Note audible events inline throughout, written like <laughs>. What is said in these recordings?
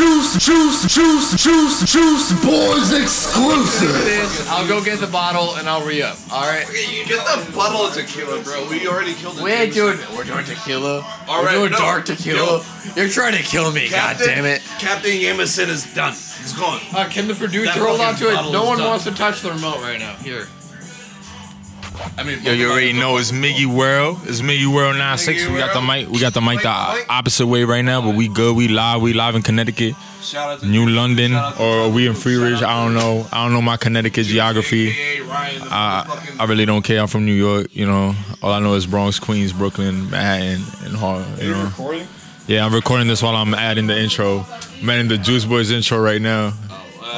Juice, juice, juice, juice, juice, boys exclusive. This, I'll go get the bottle and I'll re up. All right. You get the bottle of tequila, bro. We already killed it. We ain't doing. We're doing tequila. All we're right, doing no, dark tequila. You're trying to kill me. God damn it. Captain Yameson is done. He's gone. Uh, can the producer That hold on to it? No one done. wants to touch the remote right now. Here. I mean, Yo, you already know it's Miggy World. It's Miggy World 96. We got the mic. We got the mic the opposite way right now, but we good. We live. We live in Connecticut, Shout out to New London, or are we in Free Ridge? I don't know. I don't know my Connecticut geography. AKA Ryan, the I, I really don't care. I'm from New York. You know, all I know is Bronx, Queens, Brooklyn, Manhattan, and Harlem. You know. recording? Yeah, I'm recording this while I'm adding the intro. I'm adding the Juice Boys intro right now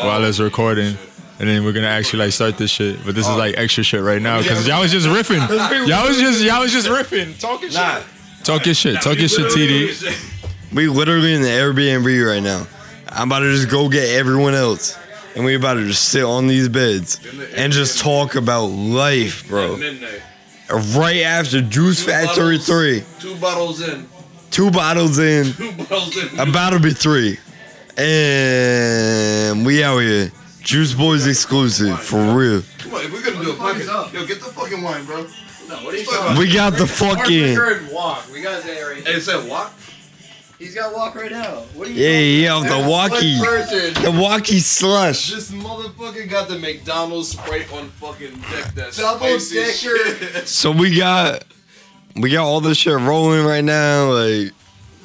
while it's recording. And then we're gonna actually like start this shit, but this is oh. like extra shit right now because y'all was just riffing. Y'all was just y'all was just <laughs> riffing, talking Nah. shit. Talk your shit, talk your shit, TD. <laughs> We literally in the Airbnb right now. I'm about to just go get everyone else. And we about to just sit on these beds and just talk about life, bro. Midnight. Right after Juice Factory bottles. 3. Two bottles in. Two bottles in. Two bottles in. About to be three. And we out here. Juice Boys exclusive, for real. Come on, if we're gonna do a podcast, yo, get the fucking wine, bro. No, what are you talking about? We got the fucking. and walk. We got that right. Hey, it said walk. He's got walk right now. What are you? Yeah, yeah, the walkie. The walkie slush. This motherfucker got the McDonald's Sprite on fucking deck. That's Double spicy as decker. shit. So we got. We got all this shit rolling right now. Like,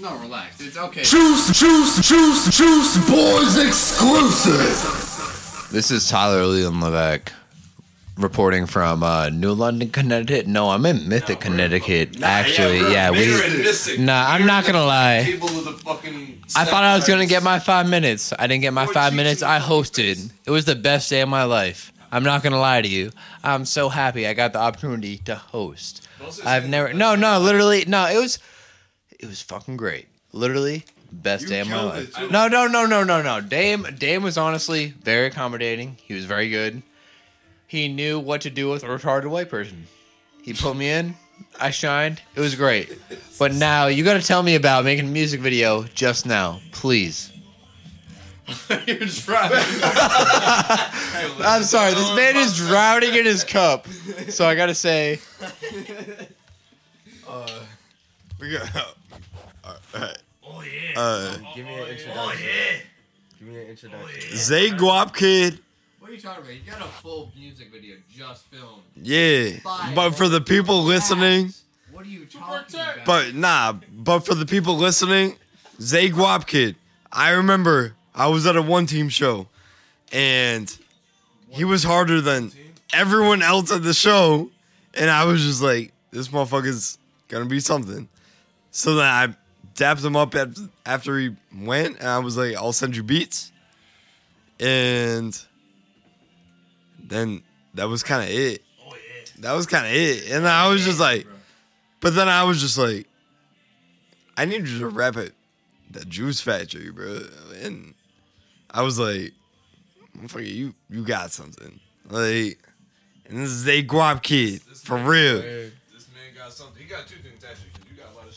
No, relax. It's okay. Juice, juice, juice, juice, boys exclusive. This is Tyler Leland Levesque reporting from uh, New London, Connecticut. No, I'm in Mystic, Connecticut. Actually, yeah, we. Nah, I'm not gonna lie. Table of the fucking I thought I was gonna get my five minutes. I didn't get my five minutes. I hosted. It was the best day of my life. I'm not gonna lie to you. I'm so happy I got the opportunity to host. I've never. No, no, literally, no. It was. It was fucking great. Literally, best day of my life. No, no, no, no, no, no. Dame, Dame was honestly very accommodating. He was very good. He knew what to do with a retarded white person. He put me in. I shined. It was great. But now you got to tell me about making a music video just now, please. <laughs> You're driving. <laughs> I'm sorry. This man is drowning in his cup. So I got to say, Uh, we got. Alright. Oh yeah. Uh, give me an introduction. Oh yeah. Give me an introduction. Zay Guap Kid. What are you talking about? You got a full music video just filmed. Yeah. Five But for the people listening, What are you talking about? but nah, but for the people listening, Zay Guap Kid. I remember I was at a one team show and he was harder than everyone else at the show. And I was just like, this motherfucker's gonna be something. So then I dapped him up at, after he went and I was like, I'll send you beats. And then that was kind of it. oh yeah. That was kind of it. And I was just like, but then I was just like, I need you to rap it, the Juice Factory, bro. And I was like, motherfucker, you you got something. Like, and this is a guap kid for real. This man got something. He got two things actually.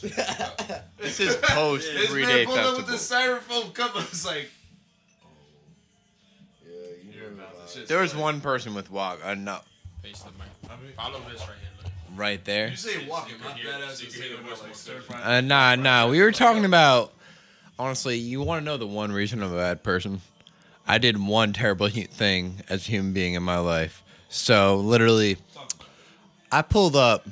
Cause you got a lot of shit. to talk about. This is post This three man day pulled up with the styrofoam cup. <laughs> I was like, oh, you're about to shit. There was one person with walk. Uh, no, Face the mic. Follow this right here. right there. You say walking, my fat ass is saying about like stir fry. Uh, nah, nah. We were talking about. Honestly, you want to know the one reason I'm a bad person? I did one terrible thing as a human being in my life. So literally, I pulled up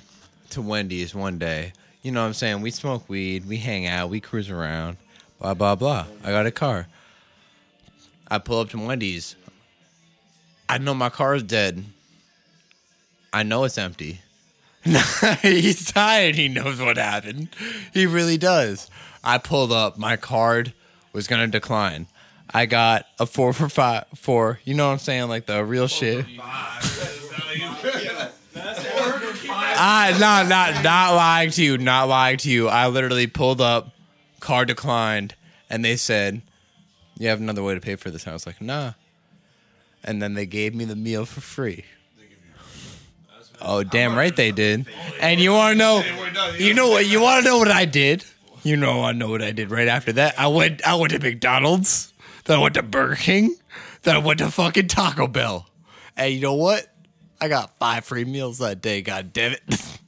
to Wendy's one day. You know what I'm saying? We smoke weed, we hang out, we cruise around, blah blah blah. I got a car. I pull up to Wendy's. I know my car is dead. I know it's empty. <laughs> He's tired. He knows what happened. He really does. I pulled up. My card was gonna decline. I got a four for five. Four. You know what I'm saying? Like the real shit. <laughs> <laughs> I not not not lying to you. Not lying to you. I literally pulled up. car declined, and they said, "You have another way to pay for this." And I was like, "Nah." And then they gave me the meal for free. Oh, damn right they did. And you want to know? You know what? You want to know what I did? You know, I know what I did right after that. I went, I went to McDonald's. Then I went to Burger King. Then I went to fucking Taco Bell. And you know what? I got five free meals that day. God damn it! Dave,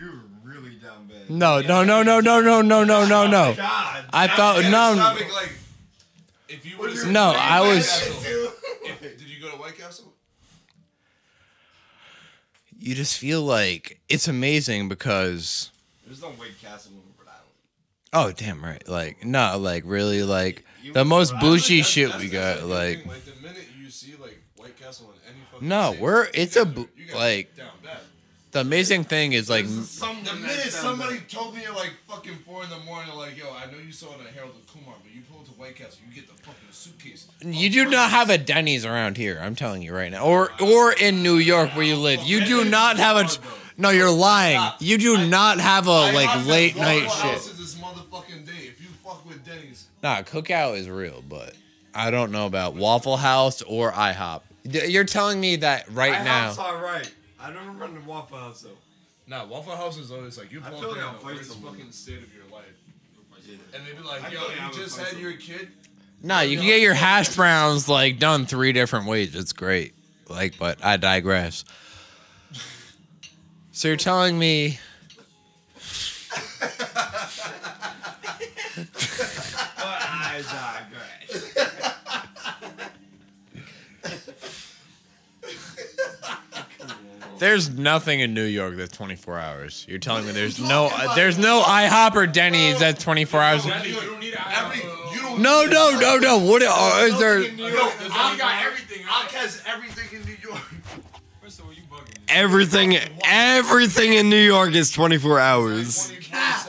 you were really down bad. No, no, no, no, no, no, no, no, no, no. <laughs> God. I thought Yeah, no. topic, like, if you would've No, I was- if- did you go to White Castle? You just feel like it's amazing because There's no White Castle in Rhode Island. oh damn right, like no, like really like the most bougie shit we got the like. thing, like the minute you see like White Castle in any fucking No, city, we're- you it's a get- you get like- down bad. The amazing thing is like Someone The minute somebody bad. told me at like fucking four in the morning, like, yo, I know you saw it at Harold and Kumar, but you pull it to White Castle, you get the fucking suitcase. you do not have a Denny's around here. I'm telling you right now, or or in New York where you live, you do not have a. No, you're lying. You do not have a like late night shit. is this motherfucking day. If you fuck with Denny's, Nah, cookout is real, but I don't know about Waffle House or IHOP. D- You're telling me that right now. IHOP's all right. I don't run the Waffle House though. nah, Waffle House is always like you I pull feel up like in I'll the fight worst someone. fucking state of your life, and they'd be like, I yo, feel like I you just fight had your kid. Nah, you can get your hash browns like done three different ways. It's great. Like, but I digress. So you're telling me <laughs> <laughs> <laughs> But I digress. There's nothing in New York that's 24 hours. You're telling me there's no uh, there's no IHOP or Denny's that's 24 hours. You don't need every. You don't. No, no, no, no. What uh, is there? New York, I got everything. I has everything in New York. First of all, you bugging. Everything, everything in New York is 24 hours. 24/7.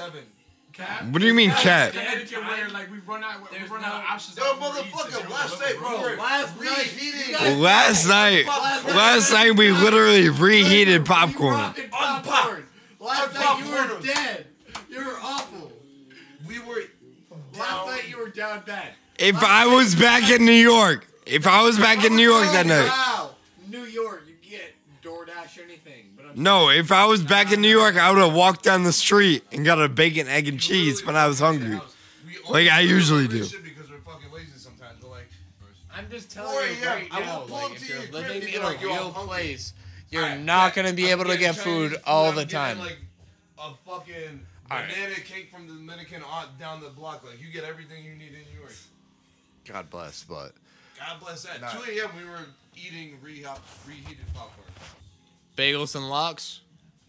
Cap. What do you mean cap? The etiquette where like we run out, we run out of options. Yo, of Uber Eats and motherfucker, shit. last night, bro, we Last night, reheating. Last night, last night we literally reheated popcorn. Rocking popcorn. Last night you were Unpopcorn. dead. You were awful. We were. Last night you were down bad. If I was back in New York, if I was back in New York that night, Wow. New York, you get DoorDash or anything. But I'm no, if I was back in New York, I would have walked down the street and got a bacon, egg, and cheese when I was hungry. Like I usually do do. Because we're fucking lazy sometimes. But like, I'm just 4 telling you a.m., right I now, will like, up if to you're living in a like, real place, you're Alright, not gonna be I'm able to get Chinese food all I'm the getting, time. Like a fucking Alright. banana cake from the Dominican on- down the block. Like you get everything you need in New York. God bless, but God bless that. Nah. 2 a.m. we were eating rehop, reheated popcorn. Bagels and lox.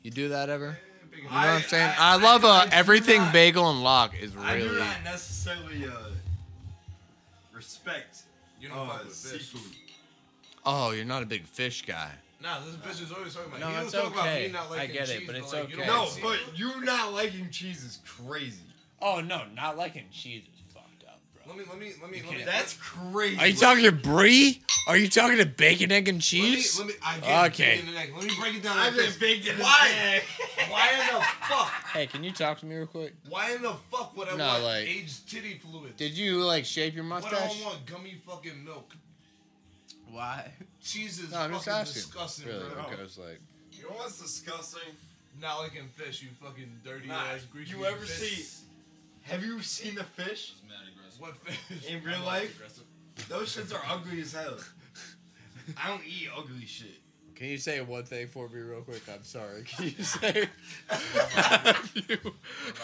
You do that ever? You know what I'm saying? I, love uh, everything bagel and lock is really. I do really. not necessarily uh, respect You don't uh, fish. seafood. Oh, you're not a big fish guy. Nah, this bitch is always talking about. No, he don't it's talk about okay. me not I liking get it, but it's like, you okay. don't No, but you not liking cheese is crazy. Oh no, not liking cheese is fucked up, bro. Let me, let me, let me, let me. That's crazy. Are you talking to brie? Are you talking to bacon, egg, and Let me, cheese? let me, I get Okay. bacon and egg. Let me break it down. I like this. just bacon. and Why? egg. <laughs> Why in the fuck? Hey, can you talk to me real quick? Why in the fuck would I No, want like- aged titty fluid? Did you like shape your mustache? What do mustache? I want? Gummy fucking milk. Why? Cheese is No, I'm just fucking asking. disgusting, Really? bro. Because like, You know what's disgusting? Not liking fish, you fucking dirty Nah, ass greasy you ever fish. see- Have you seen the fish? What fish? In real life? Those shits are ugly as hell. <laughs> I don't eat ugly shit. can you say one thing for me real quick? I'm sorry. <laughs> Can you say? have, you,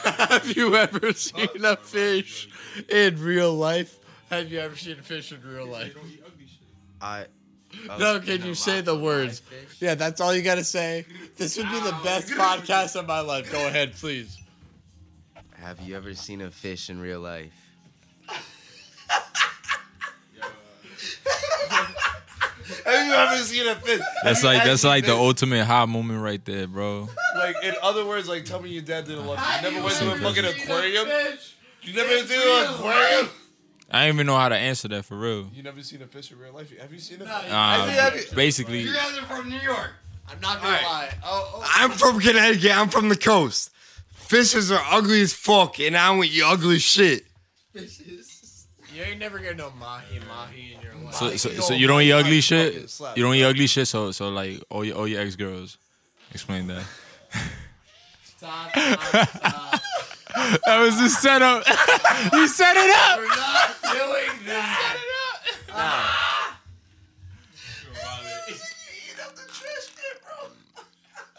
have you ever seen a fish in real life? Have you ever seen a fish in real life? I. No, can you say the words? Yeah, that's all you gotta say. This would be the best <laughs> podcast of my life. Go ahead, please. Have you ever seen a fish in real life? Have you ever seen a fish? That's like that's like the ultimate high moment right there, bro. Like in other words, like tell me your dad didn't love you. You never went to a fucking aquarium. You never seen an aquarium. I don't even know how to answer that for real. You never seen a fish in real life. Have you seen a fish? you- Uh, Have you- basically, You guys are from New York. I'm not gonna lie. Oh, oh. I'm from Connecticut. I'm from the coast. Fishes are ugly as fuck, and I don't eat ugly shit. You ain't never get no mahi mahi in your life. so, so, so you don't eat ugly shit. You don't eat ugly shit. So so like all your all your ex girls. Explain that. Stop, <laughs> stop, stop. That was the setup. <laughs> you set it up. We're not doing that. <laughs>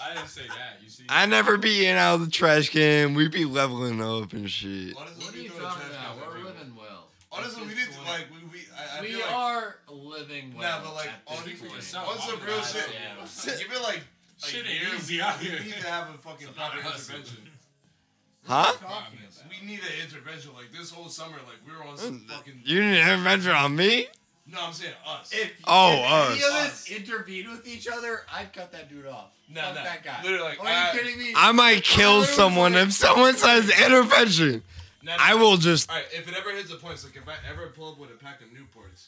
I didn't say that. You see. I never be in out of the trash can. We be leveling up and shit. Honestly, What are you do talking trash about? can We're every week. living well. Honestly, we need to like we we. I, I We feel like, are living well. Nah, but like at on this point. on some real shit. Yeah. <laughs> Give it like a Shit year. ain't easy out here. We need to have a fucking proper intervention. <laughs> Huh? We need an intervention. Like this whole summer, like we were on some mm, fucking. You didn't intervention on me? No, I'm saying us. If, Oh, if any of us. us intervene with each other, I'd cut that dude off. Nah, Fuck nah. that guy. Literally, like, Are you kidding me? I might kill someone if someone says intervention. Nah, nah. I will just. All right, if it ever hits a point, it's like if I ever pull up with a pack of Newports,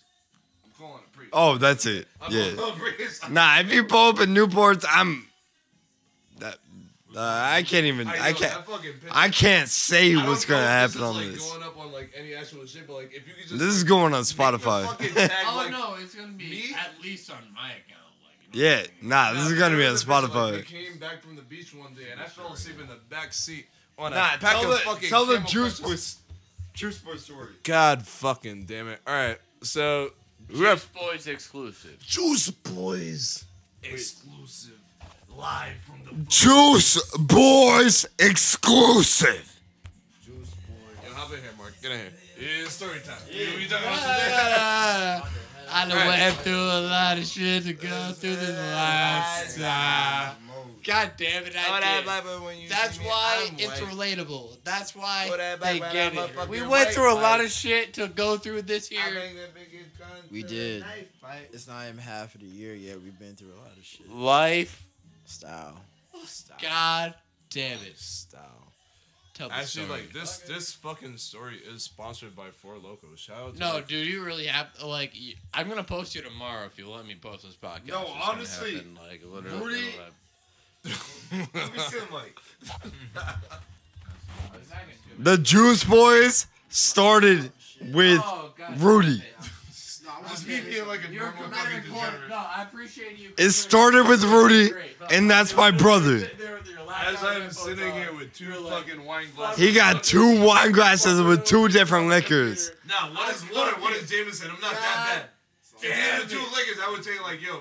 I'm calling a priest. Oh, that's it. <laughs> I'm Yeah. calling a priest. Nah, if you pull up in Newports, I'm. That. Uh, I can't even. I know, can't. that fucking picture- I can't say I what's gonna happen on like, this. Going up on like any actual shit, but like if you could just. This is going on Spotify. tag, <laughs> oh like, no, it's gonna be me? at least on my account. Like, you know Yeah, nah, this is gonna be on was a bitch, Like, Spotify. we came back from the beach one day and I fell asleep in the back seat on a Nah, pack tell of the fucking tell the Camel juice Crunches. boy, juice boy story. God fucking damn it! All right, so we have Boys exclusive. Juice Boys exclusive live from the Juice Boys exclusive. Juice Boy. Yo, hop in here, Mark. Get in here. It's story time. Yeah. You, you talking about today? <laughs> I done Right. went through a lot of shit to go through this lifestyle. God damn it, I did. That's why it's relatable. That's why they get it. We went through a lot of shit to go through this here. We did. It's not even half of the year yet. We've been through a lot of shit. Life, Style. God damn it. Style. Tell the Actually, story. like this, this fucking story is sponsored by Four Lokos. Shout out to No, like, dude, you really have like. I'm gonna post you tomorrow if you let me post this podcast. No, It's gonna honestly, happen, like literally. Rudy- in the Let me see the mic. lab. <laughs> The Juice Boys started oh, with Oh, God Rudy. Damn it. Just me being like a You're normal dramatic fucking point. degenerate. No, I appreciate you. It started with Rudy, and that's my brother. As I'm sitting here with two fucking wine glasses. He got two wine glasses with two different liquors. Nah, one is water, one is Jameson. I'm not that bad. If you had the two liquors, I would tell you like, yo,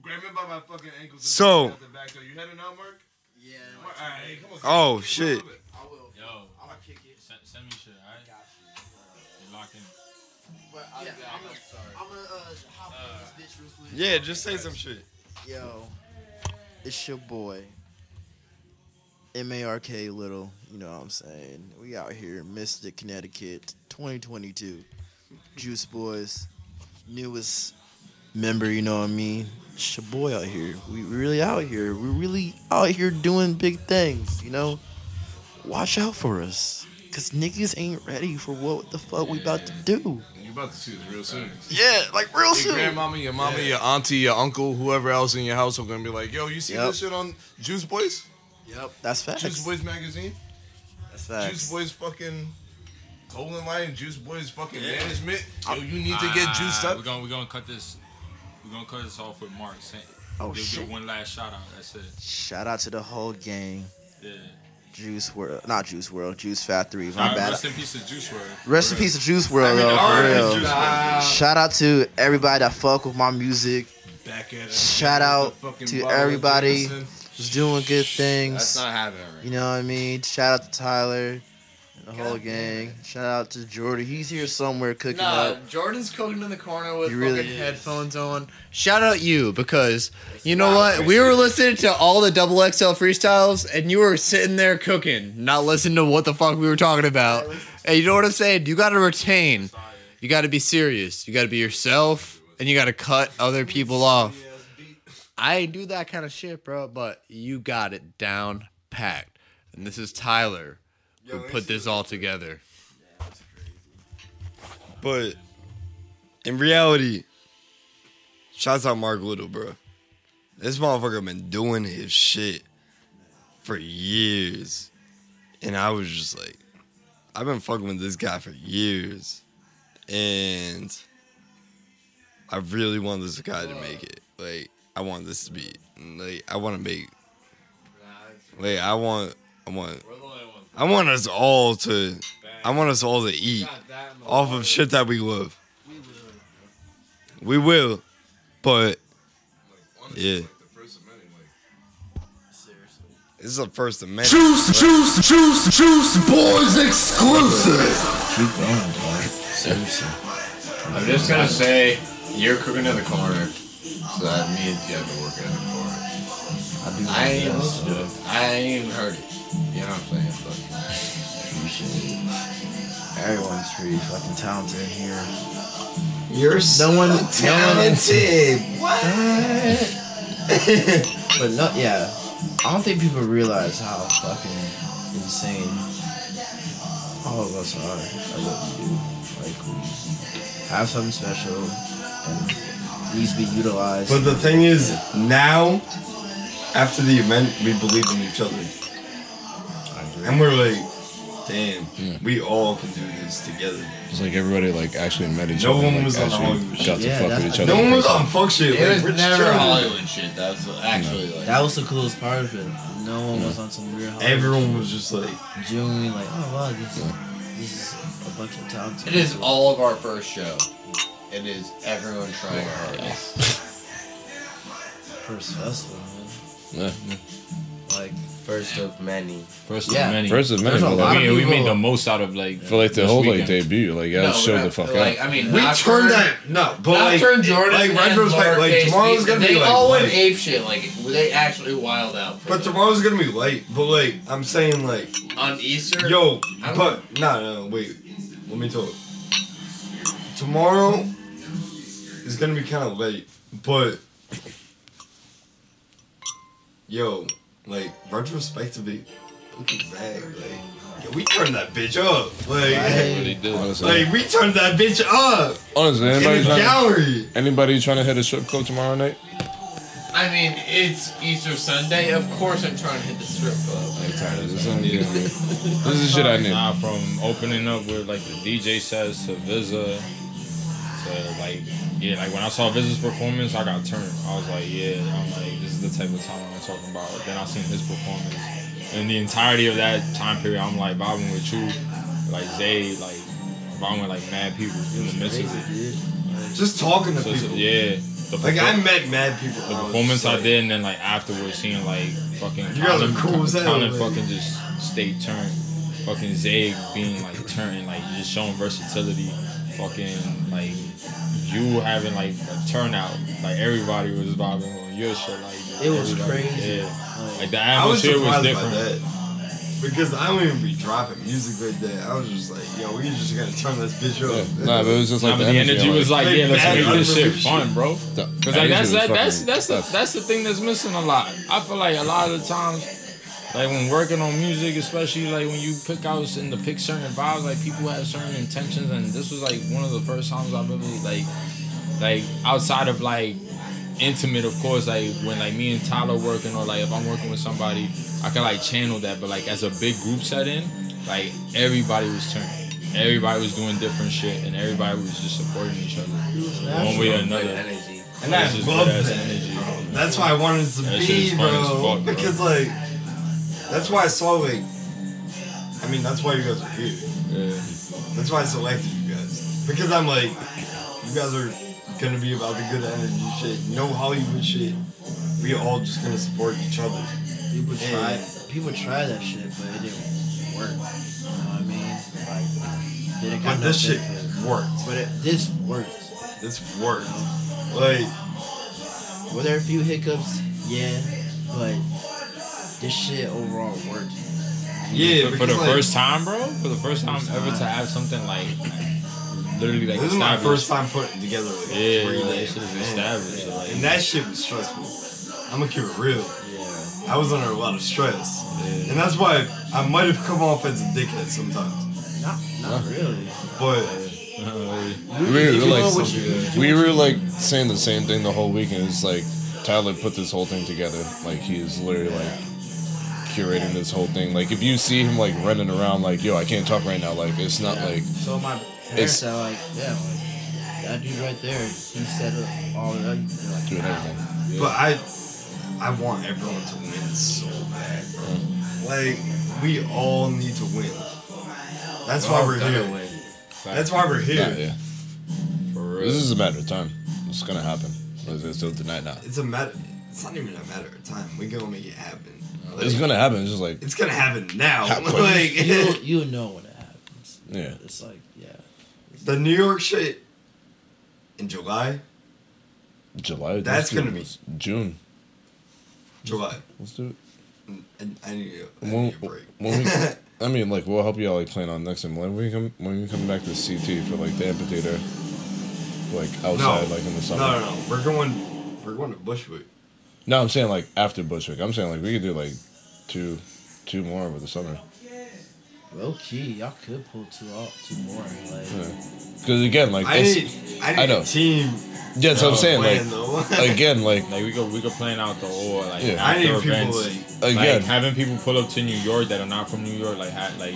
grab me by my fucking ankles. And So- take me out the back door. you heading out, Mark? Yeah. Mark, all right, come on. Oh, shit. I will. Yo, I'm gonna kick it. send, send me shit, alright? You locked in. But I, yeah, I'm gonna, I'm gonna uh, hop on this bitch real quick. Yeah, just say some shit. Yo, it's your boy. M A R K Little, you know what I'm saying? We out here, Mystic, Connecticut, 2022. Juice Boys, newest member, you know what I mean? It's your boy out here. We really out here. We really out here doing big things, you know? Watch out for us. Cause niggas ain't ready for what the fuck we about to do. You about to see this real soon. Yeah, like real Your soon. Your grandmama, your mama, your auntie, your uncle, whoever else in your house are gonna be like, yo, you see Yep. this shit on Juice Boys? Yep, that's facts. Juice Boys magazine? That's facts. Juice Boys fucking Golden Line, Juice Boys fucking management. Yo, you need to get juiced up. We're gonna we're gonna cut this. We're gonna cut this off with Mark. Say, Oh, give, shit. one last shout out. That's it. Shout out to the whole gang. Yeah. Juice World, not Juice World, Juice Factory. My Alright, bad. rest in peace to Juice WRLD. Rest in peace to Juice WRLD, though, for real. Shout out to everybody that fuck with my music. Back at. Shout out to everybody who's doing good things. That's not happening right You know what I mean? Shout out to Tyler the whole gang. Shout out to Jordan. He's here somewhere cooking Nah, up. Jordan's cooking in the corner with He really fucking is. headphones on. Shout out you because you know what? We were listening to all the double XL freestyles and you were sitting there cooking, not listening to what the fuck we were talking about. And you know what I'm saying? You got to retain. You got to be serious. You got to be yourself and you got to cut other people off. I ain't do that kind of shit, bro, but you got it down packed. And this is Tyler who put this all together. But in reality, shouts out Mark Little, bro. This motherfucker been doing his shit for years. And I was just like, I've been fucking with this guy for years. And I really want this guy to make it. Like, I want this to be like I want to make like I want I want I want us all to. I want us all to eat off of shit that we love. We will, but yeah, The first of many, like, this is the first amendment. many. Juice, juice, juice, juice boys exclusive. Keep going, dog. Seriously. I'm just gonna say you're cooking in the corner, so that means you have to work in the corner. I do I ain't my listened best, it. I ain't even heard it. You know what I'm saying? But Appreciate it. Everyone's pretty fucking talented here. You're No one, no one, talented. <laughs> but no, yeah. I don't think people realize how fucking insane all of us are at what we do. Like we have something special and needs to be utilized. But the thing is, now, after the event, we believe in each other. And we're like, damn, Yeah. we all can do this together. It's like everybody like actually met each No other. one and, like, was on actually Hollywood got to Yeah, fuck that's- with each other. No one was person. on fuck shit. it like, was Rich never Children. Hollywood shit. That was actually like that was the coolest part of it. No one was on some weird. Hollywood Everyone was just like, shit. genuinely like, oh wow, this, this is a bunch of talented. It is people. all of our first show. It is everyone trying our hardest. first festival, man. Yeah. Mm-hmm. Like First of many. First Yeah. of many. First of many, but, like, we, of we people- made the most out of like for like the this whole like debut, like yeah, showed the fuck like, out. I mean, we Nocturne- turned that, no, but like, Nocturne Jordan like and retrospect, like Lowercase tomorrow's gonna they be like, all went ape shit. Like they actually wild out. but it. tomorrow's gonna be late. But like, I'm saying like, on Easter, yo, I don't- but no, no, wait, let me talk. Tomorrow is gonna be kind of late, but yo, like retrospectively, look at that, like, yo, we turned that bitch up, like, Really did. Honestly, like we turned that bitch up honestly, in anybody the trying, gallery. anybody trying to hit a strip club tomorrow night? I mean, it's Easter Sunday. Of course, I'm trying to hit the strip club. This is, this is shit I need. Nah, from opening up with like the DJ sets to Visa to like yeah, like when I saw Visa's performance, I got turned. I was like, yeah, I'm like, this is the type of time I'm talking about. But then I seen his performance, and the entirety of that time period, I'm like vibing with you, like Zay, like vibing with like mad people in the midst of it. Just talking to So, so, people. yeah, the Like I met mad people. the I performance I did, and then like afterwards, seeing like fucking You guys are cool as hell, Colin fucking just stay turned, fucking Zay being like turned, like just showing versatility, fucking like you having like a turnout, like everybody was vibing on your shit, like It was crazy. yeah, like the I was atmosphere was, surprised different. by that. Because I don't even be dropping music like that. I was just like, yo, we just gotta turn this bitch Yeah. up. Nah, but it was just like Nah, the but the energy, energy was like, Like, yeah, let's bad make this shit fun, bro. Cause like that's that, that's that's the, that's the thing that's missing a lot. I feel like a lot of the times, like when working on music, especially like when you pick out and to pick certain vibes, like people have certain intentions, and this was like one of the first times I really like, like outside of like intimate, of course, like when like me and Tyler working or like if I'm working with somebody, I can like channel that, but like as a big group setting, like everybody was turned. Everybody was doing different shit, and everybody was just supporting each other, one way or another. energy. And I It's just love that. energy. That's why I wanted to That be, is fun as bro. fuck, bro. Because like, that's why I saw like, I mean, that's why you guys are here. Yeah. That's why I selected you guys. Because I'm like, you guys are gonna be about the good energy shit. No Hollywood shit. We all just gonna support each other. People try, people try that shit, but it didn't work. You know what I mean? Like, didn't But this shit worked. But it, this worked. This worked. Like, Were there a few hiccups? Yeah, but this shit overall worked. yeah, for, for the like, first time, bro. For the first time ever to have something like literally like This is my first time putting together like Yeah, three like, days. shit is Man. established, like- and that shit was stressful. I'm gonna keep it real. Yeah. I was under a lot of stress, Yeah. and that's why I might have come off as a dickhead sometimes. Not, not really. But We were, like, you- we were like saying the same thing the whole weekend. It's like Tyler put this whole thing together. Like he is literally like curating this whole thing. Like if you see him like running around, like yo, I can't talk right now. Like it's not like So my It's- parents are like, yeah, like, that dude right there, he set up all the like, doing everything. but I I want everyone to win so bad, bro. Mm. Like we all need to win. That's We're why we're here. win. That's why we're here. Yeah, yeah. For real. This is a matter of time. It's gonna happen. It's it's still tonight now. It's a matter. It's not even a matter of time. We're gonna make it happen. It's gonna happen. It's just like It's gonna happen now. Happen. <laughs> like you <laughs> you know when it happens. yeah. It's like yeah. the New York shit in July. July. That's let's do gonna be- June. July. Let's do it. And I need a, I When, need a break. when we, <laughs> I mean, like we'll help you out like plan on next time. When we come, when we come back to CT for like the amphitheater, like outside, like in the summer. No, no, no. We're going. We're going to Bushwick. No, I'm saying like after Bushwick. I'm saying like we could do like two, two more over the summer. Low key, y'all could pull two out, two more. Like Because again, like I it's, need. I need I know. a team. yeah, that's what I'm saying. Like <laughs> again, like Like we could we could plan out the whole like Yeah. I need after people events. like. again, Like having people pull up to New York that are not from New York, like ha- like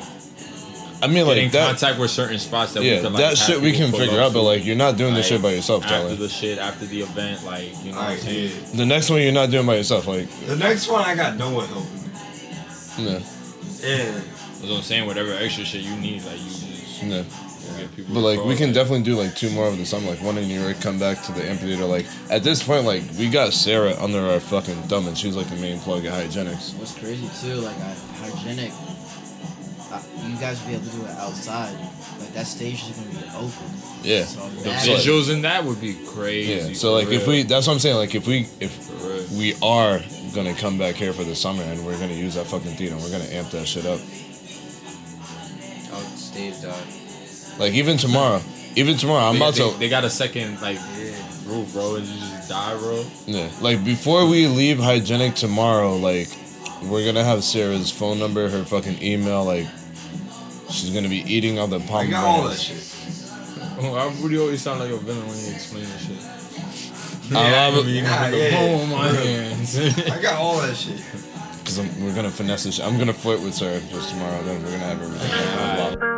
I mean, get in like that. contact with certain spots that we Yeah, could like that shit we can figure out, but like you're not doing this shit by yourself, after Tyler. the shit after the event, like you know what I'm saying. yeah. The next one you're not doing by yourself, like The next one I got no one helping. me. yeah, And That's what I'm saying. Whatever extra shit you need, like you just yeah. you get people. But like we involved. can definitely do like two more over the summer, like one in New York, come back to the amphitheater. Like at this point, like we got Sarah under our fucking thumb, and she's like the main plug at Hygienics. what's crazy too, like I, hygienic. I, you guys will be able to do it outside. Like that stage is gonna be open. Yeah. So The that- like- visuals in that would be crazy. Yeah. So for like if we, that's what I'm saying. Like if we, if we are gonna come back here for the summer and we're gonna use that fucking theater, and we're gonna amp that shit up. Oh, Steve dog. Like even tomorrow, even tomorrow, I'm they, about they, to. they got a second like roof, bro, and you just die, bro. Yeah. Like before we leave hygienic tomorrow, like we're gonna have Sarah's phone number, her fucking email, like she's gonna be eating all the I palm got all that shit. Oh, Why would you always sound like a villain when you explain this shit? I love it. Yeah, With yeah, the yeah. phone in my hands. <laughs> I got all that shit. Cause I'm, we're gonna finesse this. shit. I'm gonna flirt with Sarah just tomorrow. Then we're gonna have everything. Ah.